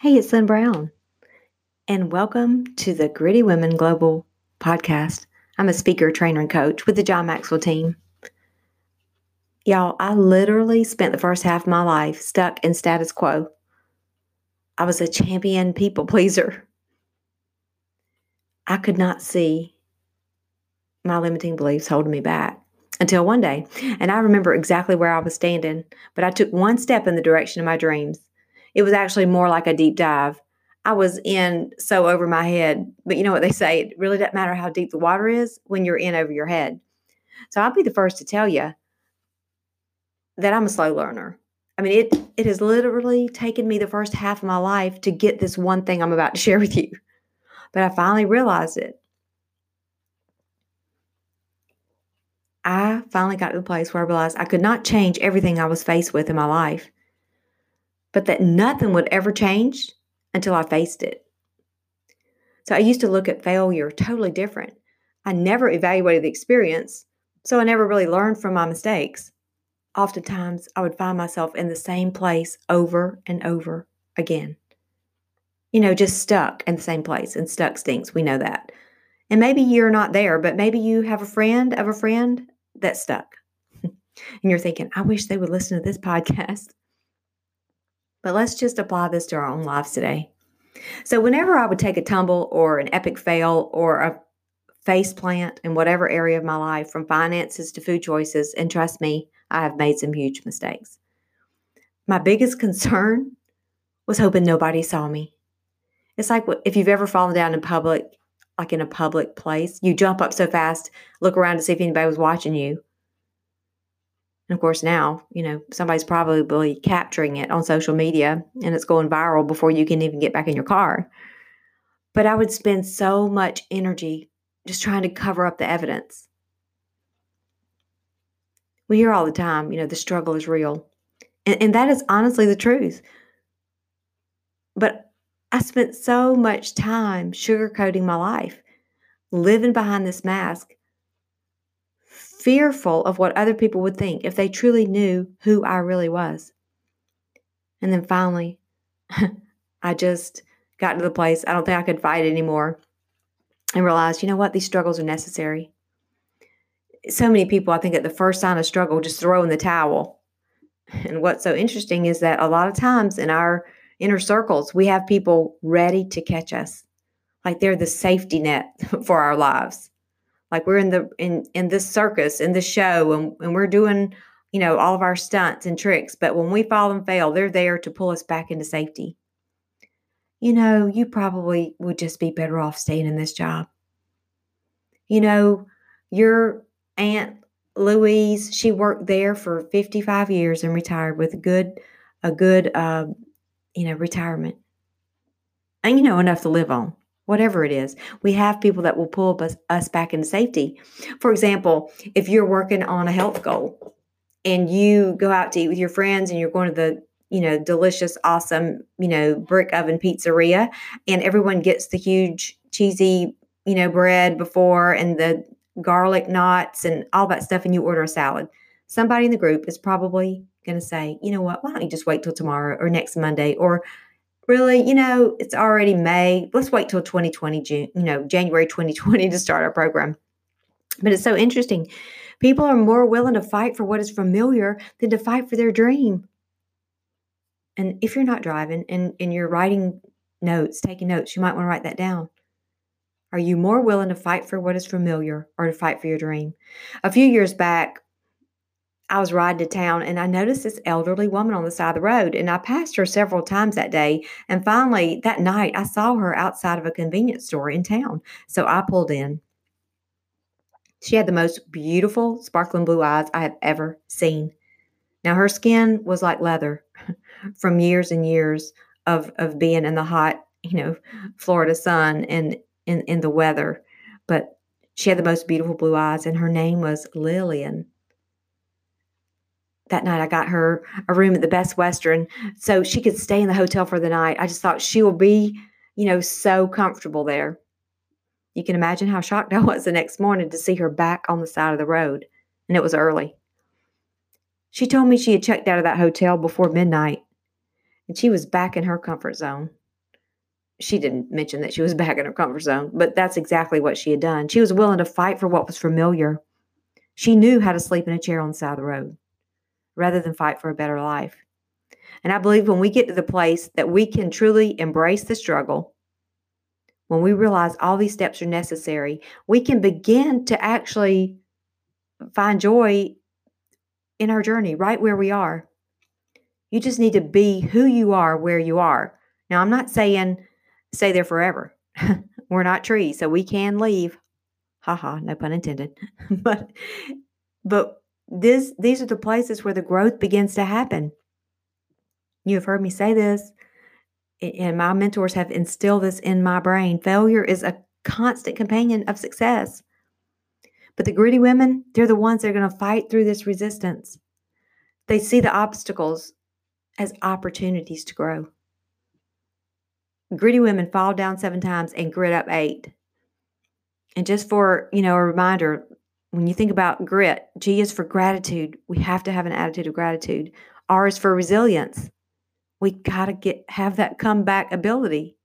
Hey, it's Lynn Brown, and welcome to the Gritty Women Global podcast. I'm a speaker, trainer, and coach with the John Maxwell team. Y'all, I literally spent the first half of my life stuck in status quo. I was a champion people pleaser. I could not see my limiting beliefs holding me back until one day. And I remember exactly where I was standing, but I took one step in the direction of my dreams. It was actually more like a deep dive. I was in so over my head, but you know what they say, it really doesn't matter how deep the water is when you're in over your head. So I'll be the first to tell you that I'm a slow learner. I mean, it it has literally taken me the first half of my life to get this one thing I'm about to share with you. But I finally realized it. I finally got to the place where I realized I could not change everything I was faced with in my life but that nothing would ever change until I faced it. So I used to look at failure totally different. I never evaluated the experience, so I never really learned from my mistakes. Oftentimes, I would find myself in the same place over and over again. You know, just stuck in the same place, and stuck stinks. We know that. And maybe you're not there, but maybe you have a friend of a friend that's stuck. and you're thinking, I wish they would listen to this podcast. But let's just apply this to our own lives today. So, whenever I would take a tumble or an epic fail or a face plant in whatever area of my life, from finances to food choices, and trust me, I have made some huge mistakes. My biggest concern was hoping nobody saw me. It's like if you've ever fallen down in public, like in a public place, you jump up so fast, look around to see if anybody was watching you. And of course, now, you know, somebody's probably capturing it on social media and it's going viral before you can even get back in your car. But I would spend so much energy just trying to cover up the evidence. We hear all the time, you know, the struggle is real. And, and that is honestly the truth. But I spent so much time sugarcoating my life, living behind this mask fearful of what other people would think if they truly knew who I really was. And then finally, I just got to the place I don't think I could fight anymore and realized, you know what, these struggles are necessary. So many people, I think, at the first sign of struggle, just throw in the towel. And what's so interesting is that a lot of times in our inner circles, we have people ready to catch us, like they're the safety net for our lives like we're in the in in this circus in the show and, and we're doing you know all of our stunts and tricks but when we fall and fail they're there to pull us back into safety. You know you probably would just be better off staying in this job. You know your aunt louise she worked there for 55 years and retired with a good a good uh, you know retirement. And you know enough to live on whatever it is. We have people that will pull us, us back into safety. For example, if you're working on a health goal and you go out to eat with your friends and you're going to the you know delicious awesome you know brick oven pizzeria and everyone gets the huge cheesy you know bread before and the garlic knots and all that stuff and you order a salad somebody in the group is probably going to say you know what why don't you just wait till tomorrow or next monday or really, you know, it's already May. Let's wait till 2020, June, you know, January 2020 to start our program. But it's so interesting. People are more willing to fight for what is familiar than to fight for their dream. And if you're not driving and, and you're writing notes, taking notes, you might want to write that down. Are you more willing to fight for what is familiar or to fight for your dream? A few years back, I was riding to town and I noticed this elderly woman on the side of the road. And I passed her several times that day. And finally, that night, I saw her outside of a convenience store in town. So I pulled in. She had the most beautiful, sparkling blue eyes I have ever seen. Now, her skin was like leather from years and years of, of being in the hot, you know, Florida sun and in, in the weather. But she had the most beautiful blue eyes, and her name was Lillian that night I got her a room at the Best Western so she could stay in the hotel for the night. I just thought she will be, you know, so comfortable there. You can imagine how shocked I was the next morning to see her back on the side of the road, and it was early. She told me she had checked out of that hotel before midnight, and she was back in her comfort zone. she didn't mention that she was back in her comfort zone, but that's exactly what she had done. She was willing to fight for what was familiar. She knew how to sleep in a chair on the side of the road rather than fight for a better life. And I believe when we get to the place that we can truly embrace the struggle, when we realize all these steps are necessary, we can begin to actually find joy in our journey right where we are. You just need to be who you are where you are. Now, I'm not saying stay there forever. We're not trees, so we can leave. Haha, no pun intended. but but this these are the places where the growth begins to happen. You have heard me say this, and my mentors have instilled this in my brain. Failure is a constant companion of success. But the gritty women, they're the ones that are going to fight through this resistance. They see the obstacles as opportunities to grow. Gritty women fall down seven times and grit up eight. And just for, you know, a reminder, when you think about grit, G is for gratitude. We have to have an attitude of gratitude. R is for resilience. We got to get have that comeback ability.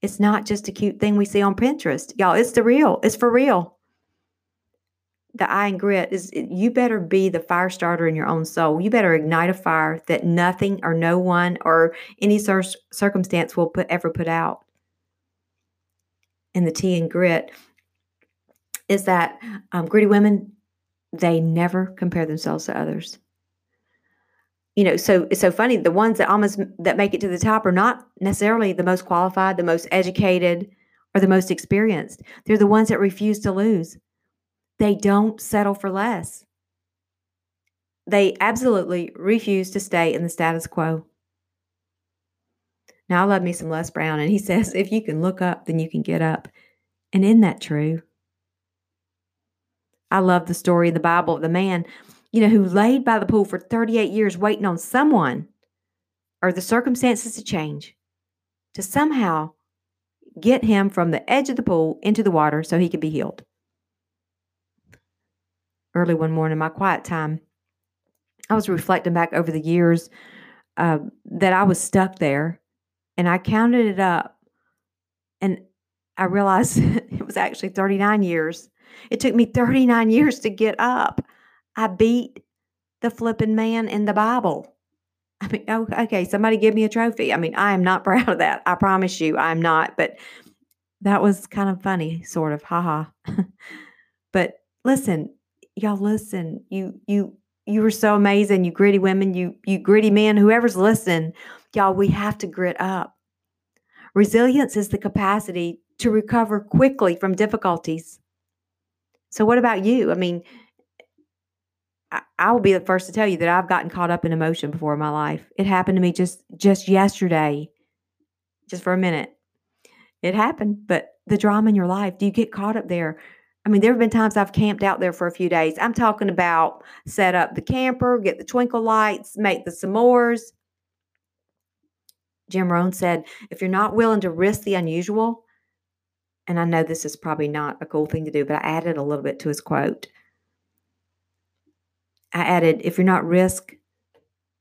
It's not just a cute thing we see on Pinterest. Y'all, it's the real. It's for real the I and grit is you better be the fire starter in your own soul. You better ignite a fire that nothing or no one or any cir- circumstance will put ever put out. And the T and grit is that um, gritty women they never compare themselves to others. You know, so it's so funny. The ones that almost that make it to the top are not necessarily the most qualified, the most educated, or the most experienced. They're the ones that refuse to lose they don't settle for less. They absolutely refuse to stay in the status quo. Now, I love me some Les Brown, and he says, if you can look up, then you can get up. And isn't that true? I love the story in the Bible of the man, you know, who laid by the pool for 38 years waiting on someone or the circumstances to change to somehow get him from the edge of the pool into the water so he could be healed early one morning, my quiet time, I was reflecting back over the years uh, that I was stuck there, and I counted it up, and I realized it was actually 39 years. It took me 39 years to get up. I beat the flipping man in the Bible. I mean, oh, okay, somebody give me a trophy. I mean, I am not proud of that. I promise you, I'm not. But that was kind of funny, sort of, haha. but listen, y'all listen. You you you were so amazing. You gritty women, you you gritty men, whoever's listening, y'all, we have to grit up. Resilience is the capacity to recover quickly from difficulties. So what about you? I mean, I, I will be the first to tell you that I've gotten caught up in emotion before in my life. It happened to me just just yesterday. Just for a minute. It happened, but the drama in your life, do you get caught up there? I mean, there have been times I've camped out there for a few days. I'm talking about set up the camper, get the twinkle lights, make the s'mores. Jim Rohn said, if you're not willing to risk the unusual, and I know this is probably not a cool thing to do, but I added a little bit to his quote. I added, if you're not risk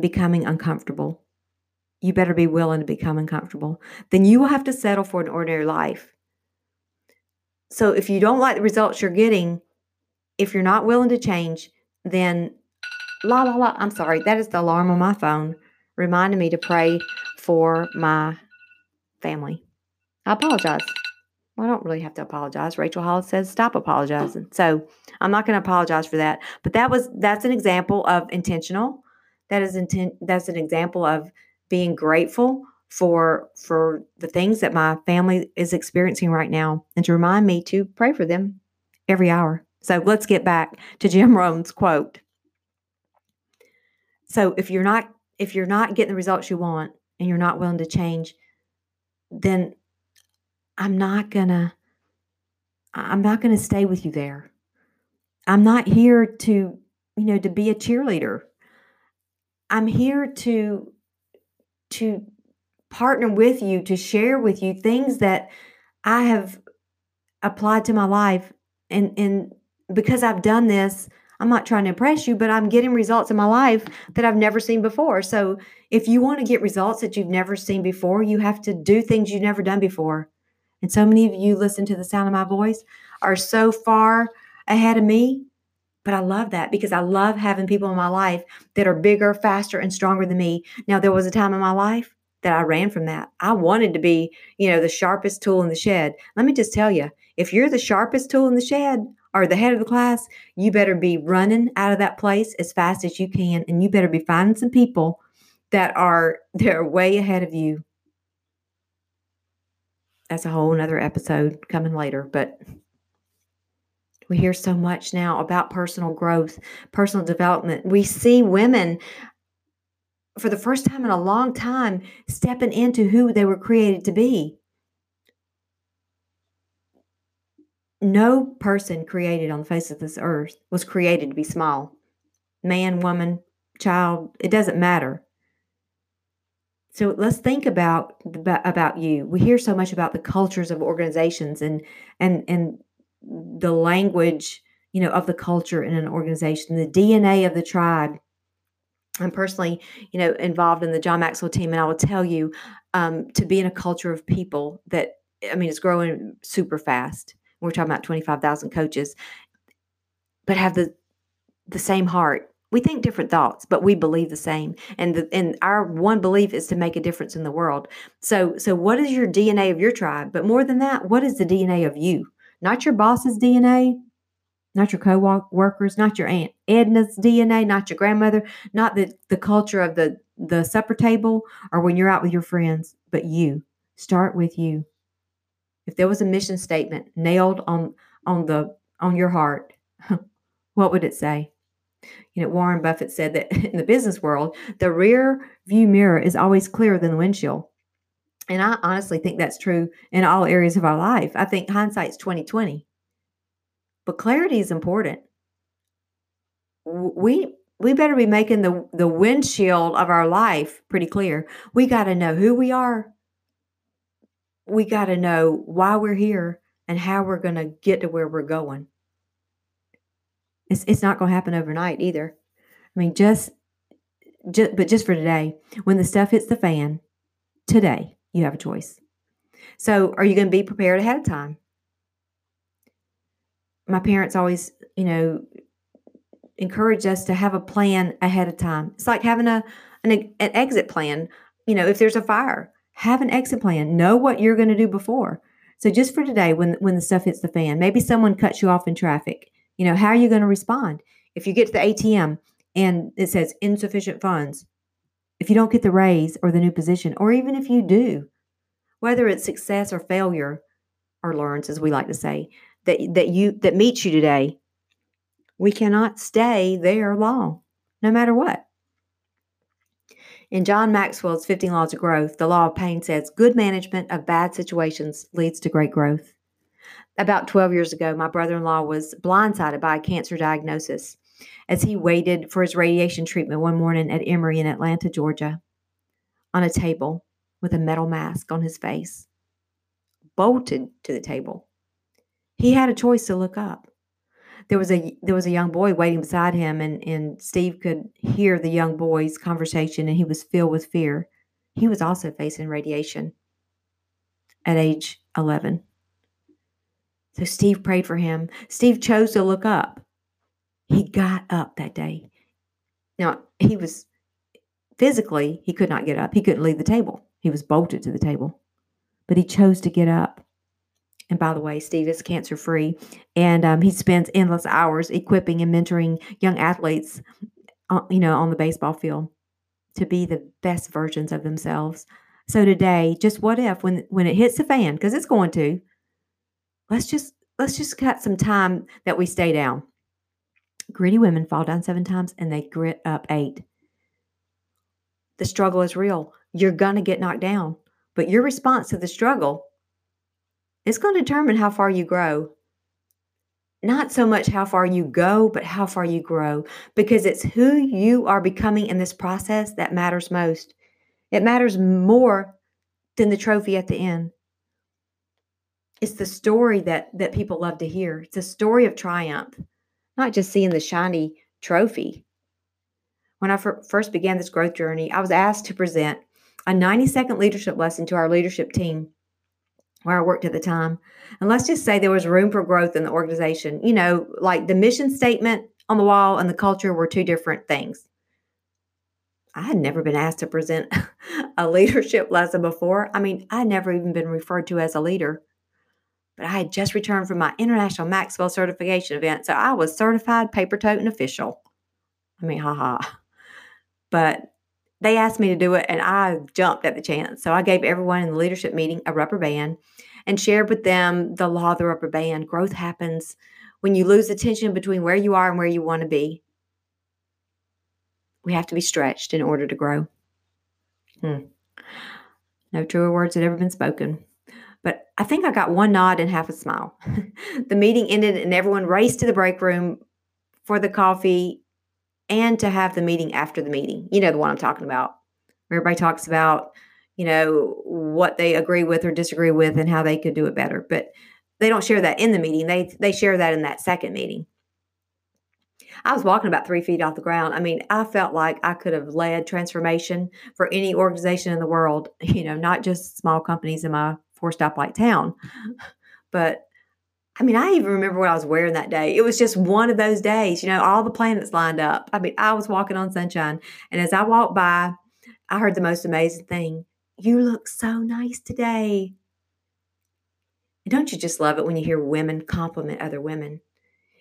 becoming uncomfortable, you better be willing to become uncomfortable. Then you will have to settle for an ordinary life. So if you don't like the results you're getting, if you're not willing to change, then la la la. I'm sorry, that is the alarm on my phone reminding me to pray for my family. I apologize. Well, I don't really have to apologize. Rachel Hollis says stop apologizing. So I'm not going to apologize for that. But that was that's an example of intentional. That is intent. That's an example of being grateful for for the things that my family is experiencing right now and to remind me to pray for them every hour. So let's get back to Jim Rohn's quote. So if you're not if you're not getting the results you want and you're not willing to change, then I'm not going to I'm not going to stay with you there. I'm not here to, you know, to be a cheerleader. I'm here to to partner with you to share with you things that I have applied to my life. And, and because I've done this, I'm not trying to impress you, but I'm getting results in my life that I've never seen before. So if you want to get results that you've never seen before, you have to do things you've never done before. And so many of you listen to the sound of my voice are so far ahead of me. But I love that because I love having people in my life that are bigger, faster, and stronger than me. Now, there was a time in my life that I ran from that. I wanted to be, you know, the sharpest tool in the shed. Let me just tell you, if you're the sharpest tool in the shed or the head of the class, you better be running out of that place as fast as you can and you better be finding some people that are they're way ahead of you. That's a whole nother episode coming later, but we hear so much now about personal growth, personal development. We see women for the first time in a long time stepping into who they were created to be. No person created on the face of this earth was created to be small. Man, woman, child, it doesn't matter. So let's think about about you. We hear so much about the cultures of organizations and and and the language, you know, of the culture in an organization, the DNA of the tribe. I'm personally, you know, involved in the John Maxwell team, and I will tell you um, to be in a culture of people that I mean, it's growing super fast. We're talking about 25,000 coaches, but have the the same heart. We think different thoughts, but we believe the same. And the, and our one belief is to make a difference in the world. So so what is your DNA of your tribe? But more than that, what is the DNA of you? Not your boss's DNA, not your co-workers, not your aunt Edna's DNA, not your grandmother, not the, the culture of the, the supper table or when you're out with your friends, but you. Start with you. If there was a mission statement nailed on on the on your heart, what would it say? You know, Warren Buffett said that in the business world, the rear view mirror is always clearer than the windshield. And I honestly think that's true in all areas of our life. I think hindsight's 2020. But clarity is important. We we better be making the the windshield of our life pretty clear. We got to know who we are. We got to know why we're here and how we're going to get to where we're going. It's it's not going to happen overnight either. I mean, just just but just for today, when the stuff hits the fan, today you have a choice. So, are you going to be prepared ahead of time? My parents always, you know, encourage us to have a plan ahead of time. It's like having a an, an exit plan. You know, if there's a fire, have an exit plan. Know what you're going to do before. So just for today, when when the stuff hits the fan, maybe someone cuts you off in traffic. You know, how are you going to respond? If you get to the ATM and it says insufficient funds, if you don't get the raise or the new position, or even if you do, whether it's success or failure, or learns, as we like to say, that that you that meets you today, we cannot stay there long, no matter what. In John Maxwell's 15 Laws of Growth, the law of pain says good management of bad situations leads to great growth. About 12 years ago, my brother in law was blindsided by a cancer diagnosis as he waited for his radiation treatment one morning at Emory in Atlanta, Georgia, on a table with a metal mask on his face, bolted to the table. He had a choice to look up. There was a there was a young boy waiting beside him and, and Steve could hear the young boy's conversation and he was filled with fear. He was also facing radiation at age 11. So Steve prayed for him. Steve chose to look up. He got up that day. Now, he was physically, he could not get up. He couldn't leave the table. He was bolted to the table. But he chose to get up. And by the way, Steve is cancer free, and um, he spends endless hours equipping and mentoring young athletes, uh, you know, on the baseball field to be the best versions of themselves. So today, just what if when when it hits the fan, because it's going to, let's just let's just cut some time that we stay down. Gritty women fall down seven times and they grit up eight. The struggle is real. You're going to get knocked down, but your response to the struggle is going to determine how far you grow. Not so much how far you go, but how far you grow, because it's who you are becoming in this process that matters most. It matters more than the trophy at the end it's the story that that people love to hear. It's a story of triumph. not just seeing the shiny trophy. When I first began this growth journey, I was asked to present a 90 second leadership lesson to our leadership team where I worked at the time. And let's just say there was room for growth in the organization. You know, like the mission statement on the wall and the culture were two different things. I had never been asked to present a leadership lesson before. I mean, I'd never even been referred to as a leader. But I had just returned from my International Maxwell certification event, so I was certified paper toting official. I mean, haha. But they asked me to do it and I jumped at the chance. So I gave everyone in the leadership meeting a rubber band and shared with them the law of the rubber band. Growth happens when you lose the tension between where you are and where you want to be. We have to be stretched in order to grow. Hmm. No truer words had ever been spoken. But I think I got one nod and half a smile. the meeting ended and everyone raced to the break room for the coffee and to have the meeting after the meeting. You know, the one I'm talking about, everybody talks about, you know, what they agree with or disagree with and how they could do it better. But they don't share that in the meeting. They they share that in that second meeting. I was walking about three feet off the ground. I mean, I felt like I could have led transformation for any organization in the world, you know, not just small companies in my four stoplight town. But I mean, I even remember what I was wearing that day. It was just one of those days, you know, all the planets lined up. I mean, I was walking on sunshine. And as I walked by, I heard the most amazing thing You look so nice today. Don't you just love it when you hear women compliment other women?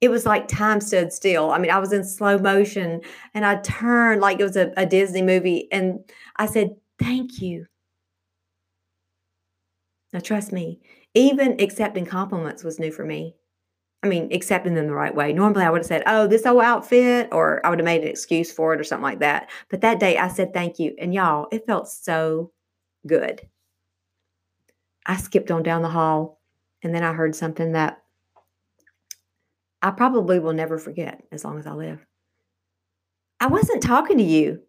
It was like time stood still. I mean, I was in slow motion and I turned like it was a, a Disney movie and I said, Thank you. Now, trust me, even accepting compliments was new for me. I mean, accepting them the right way. Normally, I would have said, "Oh, this old outfit," or I would have made an excuse for it or something like that. But that day, I said thank you, and y'all, it felt so good. I skipped on down the hall, and then I heard something that I probably will never forget as long as I live. I wasn't talking to you.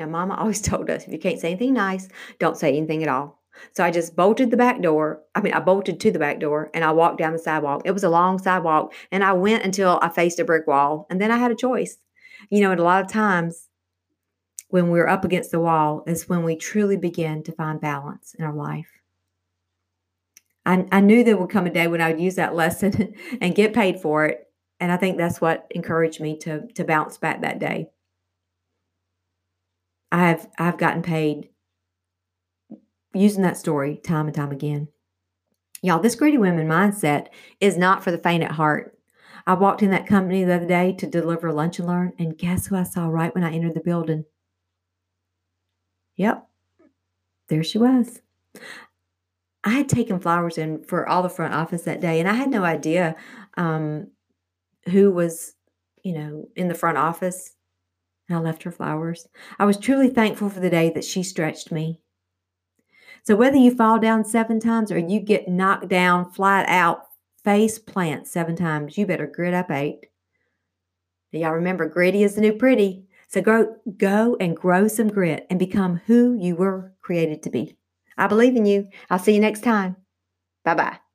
Now, Mama always told us if you can't say anything nice, don't say anything at all. So I just bolted the back door. I mean, I bolted to the back door and I walked down the sidewalk. It was a long sidewalk and I went until I faced a brick wall. And then I had a choice. You know, and a lot of times when we're up against the wall is when we truly begin to find balance in our life. I, I knew there would come a day when I would use that lesson and get paid for it. And I think that's what encouraged me to, to bounce back that day. I've I've gotten paid using that story time and time again. Y'all, this gritty women mindset is not for the faint at heart. I walked in that company the other day to deliver lunch and learn, and guess who I saw right when I entered the building? Yep, there she was. I had taken flowers in for all the front office that day, and I had no idea um, who was, you know, in the front office I left her flowers. I was truly thankful for the day that she stretched me. So, whether you fall down seven times or you get knocked down flat out, face plant seven times, you better grit up eight. Y'all remember, gritty is the new pretty. So, go, go and grow some grit and become who you were created to be. I believe in you. I'll see you next time. Bye bye.